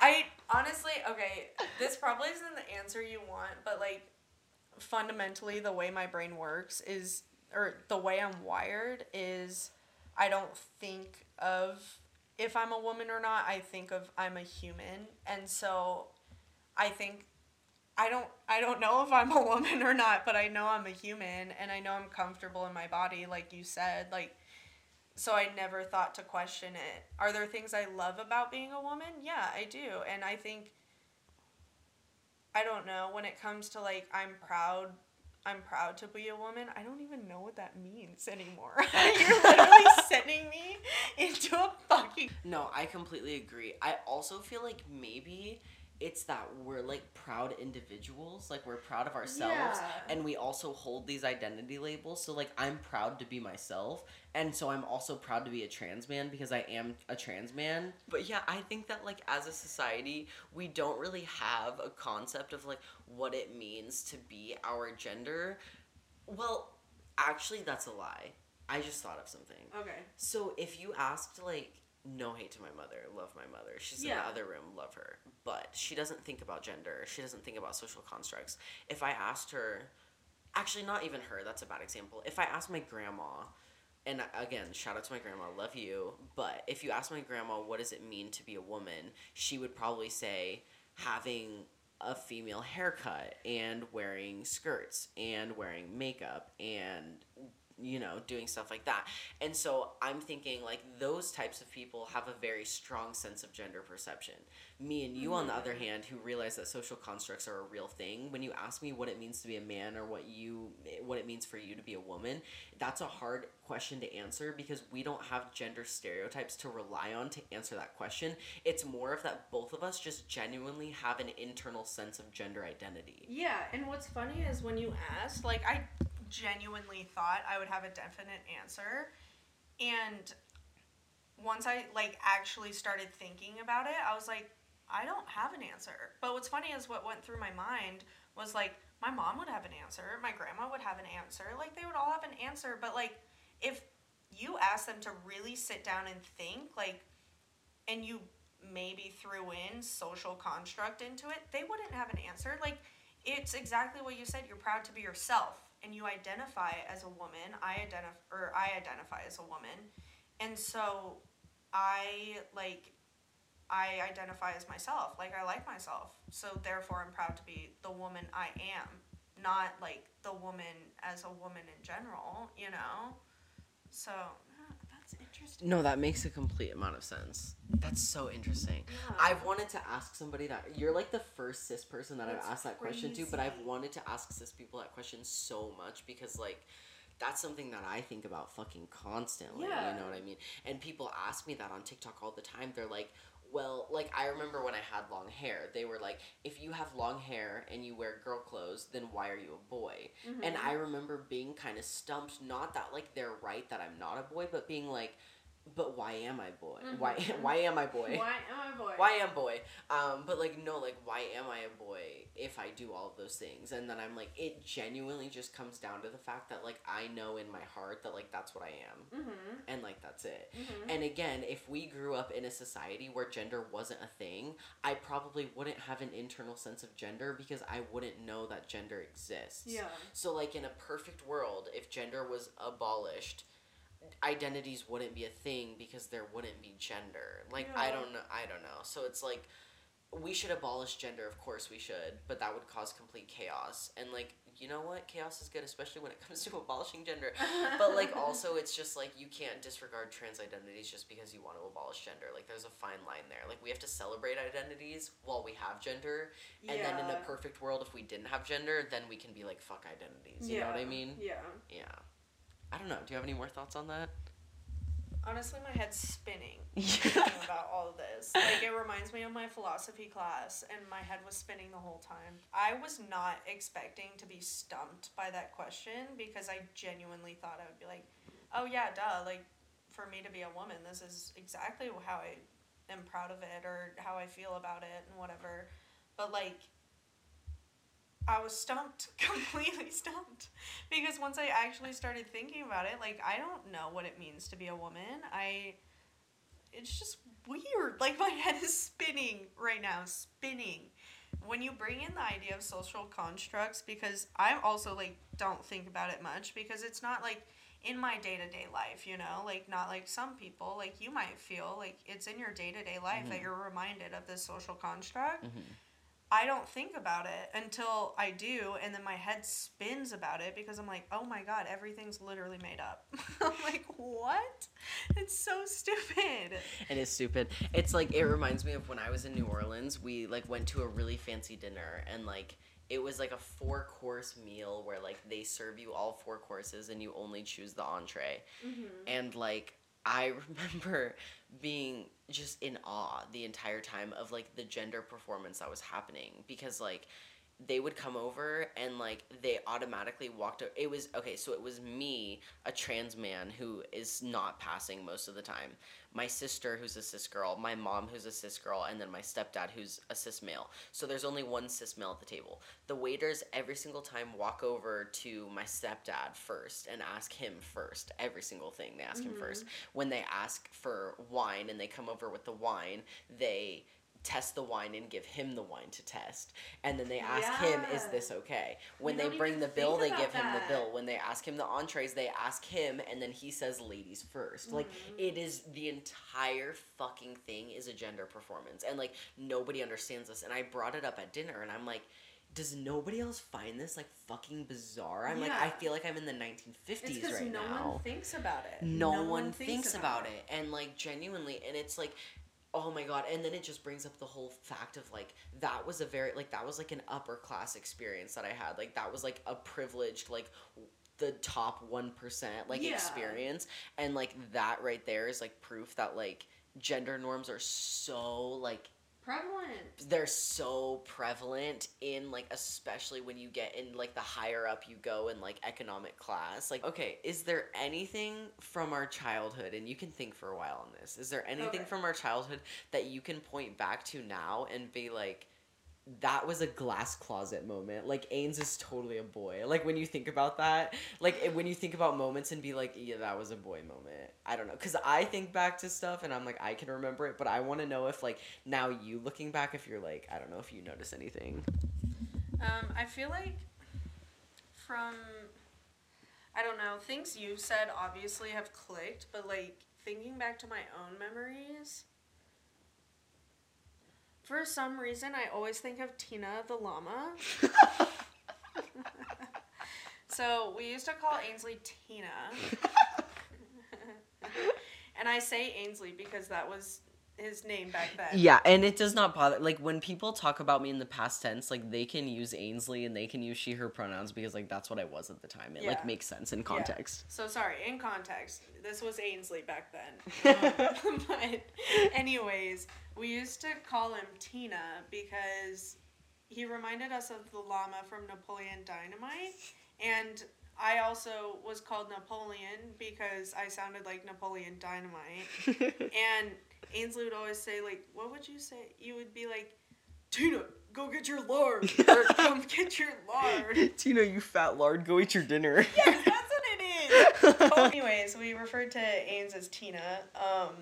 I honestly, okay, this probably isn't the answer you want, but like fundamentally the way my brain works is or the way I'm wired is I don't think of if I'm a woman or not, I think of I'm a human. And so I think I don't I don't know if I'm a [laughs] woman or not, but I know I'm a human and I know I'm comfortable in my body like you said. Like so I never thought to question it. Are there things I love about being a woman? Yeah, I do. And I think I don't know, when it comes to like I'm proud I'm proud to be a woman. I don't even know what that means anymore. [laughs] You're literally [laughs] sending me into a fucking No, I completely agree. I also feel like maybe it's that we're like proud individuals, like we're proud of ourselves, Yeah. and we also hold these identity labels. So like I'm proud to be myself, and so I'm also proud to be a trans man because I am a trans man. But yeah, I think that like as a society, we don't really have a concept of like what it means to be our gender. Well, actually, that's a lie. I just thought of something. Okay. So if you asked like no hate to my mother, love my mother. She's in the other room, love her. But she doesn't think about gender. She doesn't think about social constructs. If I asked her actually not even her, that's a bad example. If I asked my grandma and again, shout out to my grandma, love you. But if you ask my grandma what does it mean to be a woman, she would probably say having a female haircut and wearing skirts and wearing makeup and you know doing stuff like that. And so i'm thinking like those types of people have a very strong sense of gender perception. Me and you on the other mm-hmm. hand who realize that social constructs are a real thing when you ask me what it means to be a man or what you what it means for you to be a woman that's a hard question to answer because we don't have gender stereotypes to rely on to answer that question. It's more of that both of us just genuinely have an internal sense of gender identity. Yeah, and what's funny is when you ask, like, I genuinely thought I would have a definite answer. And once I, like, actually started thinking about it, I was like, I don't have an answer. But what's funny is what went through my mind was, like, my mom would have an answer, my grandma would have an answer. Like, they would all have an answer. But, like, if you ask them to really sit down and think, like, and you maybe threw in social construct into it, they wouldn't have an answer. Like, it's exactly what you said. You're proud to be yourself, and you identify as a woman. I identify, or I identify as a woman, and so I like, I identify as myself. Like, I like myself. So therefore, I'm proud to be the woman I am, not like the woman as a woman in general. You know. So interesting. No, that makes a complete amount of sense. That's so interesting. Yeah. I've wanted to ask somebody that you're like the first cis person that That's I've asked that question to, but I've wanted to ask cis people that question so much because like that's something that I think about fucking constantly. Yeah. You know what I mean? And people ask me that on TikTok all the time. They're like, well, like I remember when I had long hair, they were like, if you have long hair and you wear girl clothes, then why are you a boy? And Mm-hmm. I remember being kind of stumped, not that like they're right that I'm not a boy, but being like, but why am I boy? Why [laughs] why am I boy? Why am I boy? Why am boy? Um, but like no, like why am I a boy if I do all of those things? And then I'm like, it genuinely just comes down to the fact that like I know in my heart that like that's what I am, Mm-hmm. and like that's it. Mhm. And again, if we grew up in a society where gender wasn't a thing, I probably wouldn't have an internal sense of gender because I wouldn't know that gender exists. Yeah. So like in a perfect world, if gender was abolished, identities wouldn't be a thing because there wouldn't be gender. Like I don't know, I don't know. So it's like we should abolish gender, of course we should, but that would cause complete chaos. And like, you know what? Chaos is good especially when it [laughs] comes to abolishing gender. But like [laughs] also it's just like you can't disregard trans identities just because you want to abolish gender. Like there's a fine line there. Like we have to celebrate identities while we have gender. And then in a perfect world if we didn't have gender, then we can be like fuck identities. You know what I mean? Yeah. Yeah. I don't know. Do you have any more thoughts on that? Honestly, my head's spinning [laughs] thinking about all of this. Like, it reminds me of my philosophy class, and my head was spinning the whole time. I was not expecting to be stumped by that question because I genuinely thought I would be like, oh, yeah, duh. Like, for me to be a woman, this is exactly how I am proud of it or how I feel about it and whatever. But, like, I was stumped, [laughs] completely stumped. Because once I actually started thinking about it, like I don't know what it means to be a woman. I it's just weird. Like [laughs] my head is spinning right now, spinning. When you bring in the idea of social constructs because I also like don't think about it much because it's not like in my day-to-day life, you know, like not like some people, like you might feel like it's in your day-to-day life that mm-hmm. you're reminded of this social construct. Mm-hmm. I don't think about it until I do, and then my head spins about it because I'm like, oh my god, everything's literally made up. [laughs] I'm like, what? It's so stupid. And It is stupid. It's like it reminds me of when I was in New Orleans. We like went to a really fancy dinner and like it was like a four course meal where like they serve you all four courses and you only choose the entree. Mm-hmm. And like I [laughs] remember being just in awe the entire time of like the gender performance that was happening because like they would come over and like they automatically walked o- it was okay so it was me a trans man who is not passing most of the time. My sister who's a cis girl my mom who's a cis girl and then my stepdad who's a cis male. So there's only one cis male at the table. The waiters every single time walk over to my stepdad first and ask him first every single thing they ask him mm-hmm. first. When they ask for wine and they come over with the wine they test the wine and give him the wine to test. And then they ask him is this okay? When they bring the bill they give about him the bill. when they ask him the entrees they ask him and then he says ladies 1st like Mm-hmm. it is the entire fucking thing is a gender performance. And like nobody understands this. And i brought it up at dinner and i'm like does nobody else find this like fucking bizarre? I'm like i feel like i'm in the 1950s It's because right no now. one thinks about it. no, one, thinks, about it. and like genuinely and it's like oh my god. And then it just brings up the whole fact of like that was a very like that was like an upper class experience that i had. Like that was like a privileged like the top 1% like Yeah. experience. And like that right there is like proof that like gender norms are so like Prevalent. they're so prevalent in like especially when you get in like the higher up you go in like economic class like okay is there anything from our childhood and you can think for a while on this is there anything Okay. from our childhood that you can point back to now and be like that was a glass closet moment. Like Ains is totally a boy. Like when you think about that, like when you think about moments and be like, yeah, that was a boy moment. I don't know, cause I think back to stuff and I'm like, I can remember it, but I want to know if like now you looking back, if you're like, I don't know if you notice anything. Um, I feel like from I don't know, things you said obviously have clicked, but like thinking back to my own memories for some reason I always think of Tina the llama. so we used to call Ainsley Tina. and I say Ainsley because that was his name back then. Yeah, and it does not bother. Like when people talk about me in the past tense, like they can use Ainsley and they can use she/her pronouns because like that's what I was at the time. It Yeah. like makes sense in context. So sorry, in context, this was Ainsley back then. Um, [laughs] [laughs] but anyways, we used to call him Tina because he reminded us of the llama from Napoleon Dynamite, and I also was called Napoleon because I sounded like Napoleon Dynamite. [laughs] and Ainsley would always say like, "What would you say?" You would be like, "Tina, go get your lard, or [laughs] come get your lard." Tina, you fat lard, go eat your dinner. Yes, that's what it is. Well, [laughs] anyways, we referred to Ains as Tina. Um,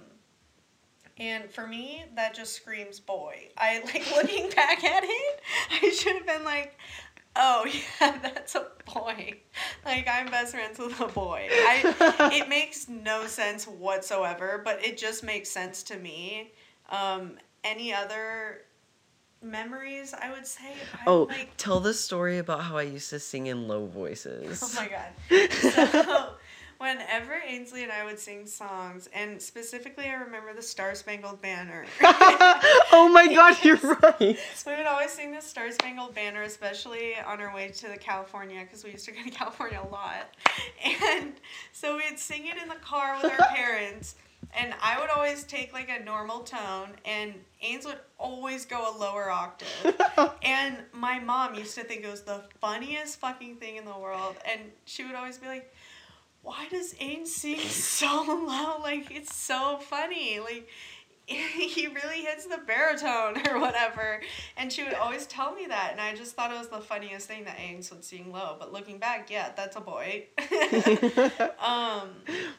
and for me, that just screams boy. I [laughs] like looking back at it. I should have been like, "Oh [laughs] yeah, that's a boy." Like I'm best friends with a boy. I [laughs] it makes no sense whatsoever, but it just makes sense to me. Um, any other memories? I would say. I'm Oh, like, tell the story about how I used to sing in low voices. Oh my god. So, whenever Ainsley and I would sing songs, and specifically I remember the Star Spangled Banner. [laughs] oh my [laughs] god, you're right. so we would always sing the Star Spangled Banner, especially on our way to the California, because we used to go to [laughs] California a lot. And so we'd sing it in the car with our parents. And I would always take like a normal tone, and Ains would always go a lower octave. And my mom used to think it was the funniest fucking thing in the world. And she would always be like, Why does Ain sing [laughs] so low? Like, it's so funny. Like, [laughs] he really hits the baritone or whatever. And she would always tell me that. And I just thought it was the funniest thing that Ains would sing low. But looking back, yeah, that's a boy. [laughs] um,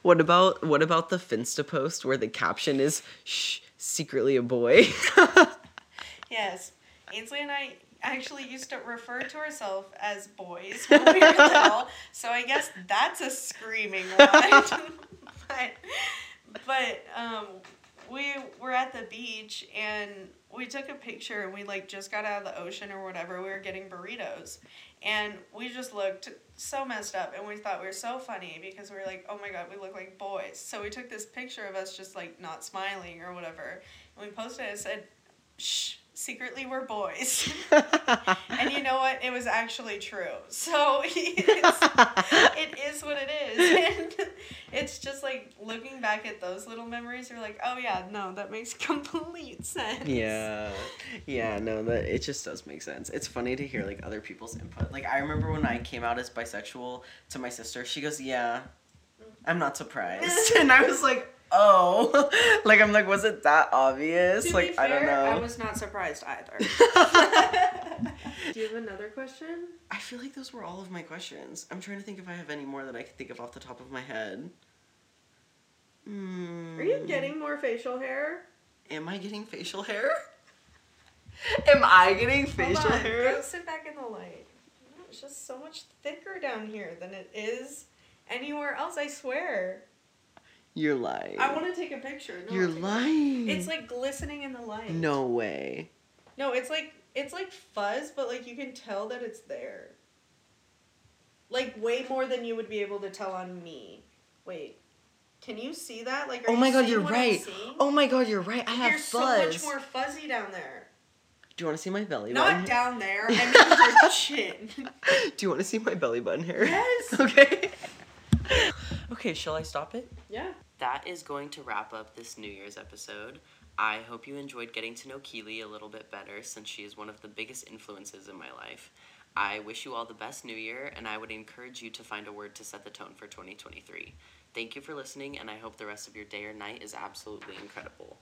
What about what about the Finsta post where the caption is "Shh, secretly a boy"? yes. Ainsley and I actually used to refer to ourselves as boys when we were little. [laughs] So I guess that's a screaming [laughs] one. but but um, we were at the beach and we took a picture and we like just got out of the ocean or whatever. We were getting burritos and we just looked so messed up and we thought we were so funny because we were like, oh my god, we look like boys. So we took this picture of us just like not smiling or whatever and we posted it and said, shh, secretly we're boys. [laughs] and you know what? It was actually true. So [laughs] it is what it is. [laughs] And it's just like looking back at those little memories, you're like, oh yeah, no, that makes complete sense. Yeah, yeah, no, that it just does make sense. It's funny to hear like other people's input. Like I remember when I came out as bisexual to my sister, she goes, "Yeah, I'm not surprised," and I was like, "Oh," [laughs] like I'm like, was it that obvious? To like be fair, I don't know. I was not surprised either. [laughs] Do you have another question? I feel like those were all of my questions. I'm trying to think if I have any more that I can think of off the top of my head. Hmm. Are you getting more facial hair? Am I getting facial hair? [laughs] Am I getting facial Hold on, hair? Go sit back in the light. It's just so much thicker down here than it is anywhere else. I swear. You're lying. I want to take a picture. No, You're I'll take a- lying. It's like glistening in the light. no way. No, it's like it's like fuzz, but like you can tell that it's there. Like way more than you would be able to tell on me. Wait, can you see that? Like, are Oh my you god, you're right. Oh my god, you're right. I have You're so fuzz. much more fuzzy down there. Do you want to see my belly button? Not button? down there. I [laughs] mean your chin. Do you want to see my belly button hair? Yes. [laughs] Okay. Okay, shall I stop it? Yeah. That is going to wrap up this New Year's episode. I hope you enjoyed getting to know Keeley a little bit better since she is one of the biggest influences in my life. I wish you all the best New Year, and I would encourage you to find a word to set the tone for 2023. Thank you for listening, and I hope the rest of your day or night is absolutely incredible.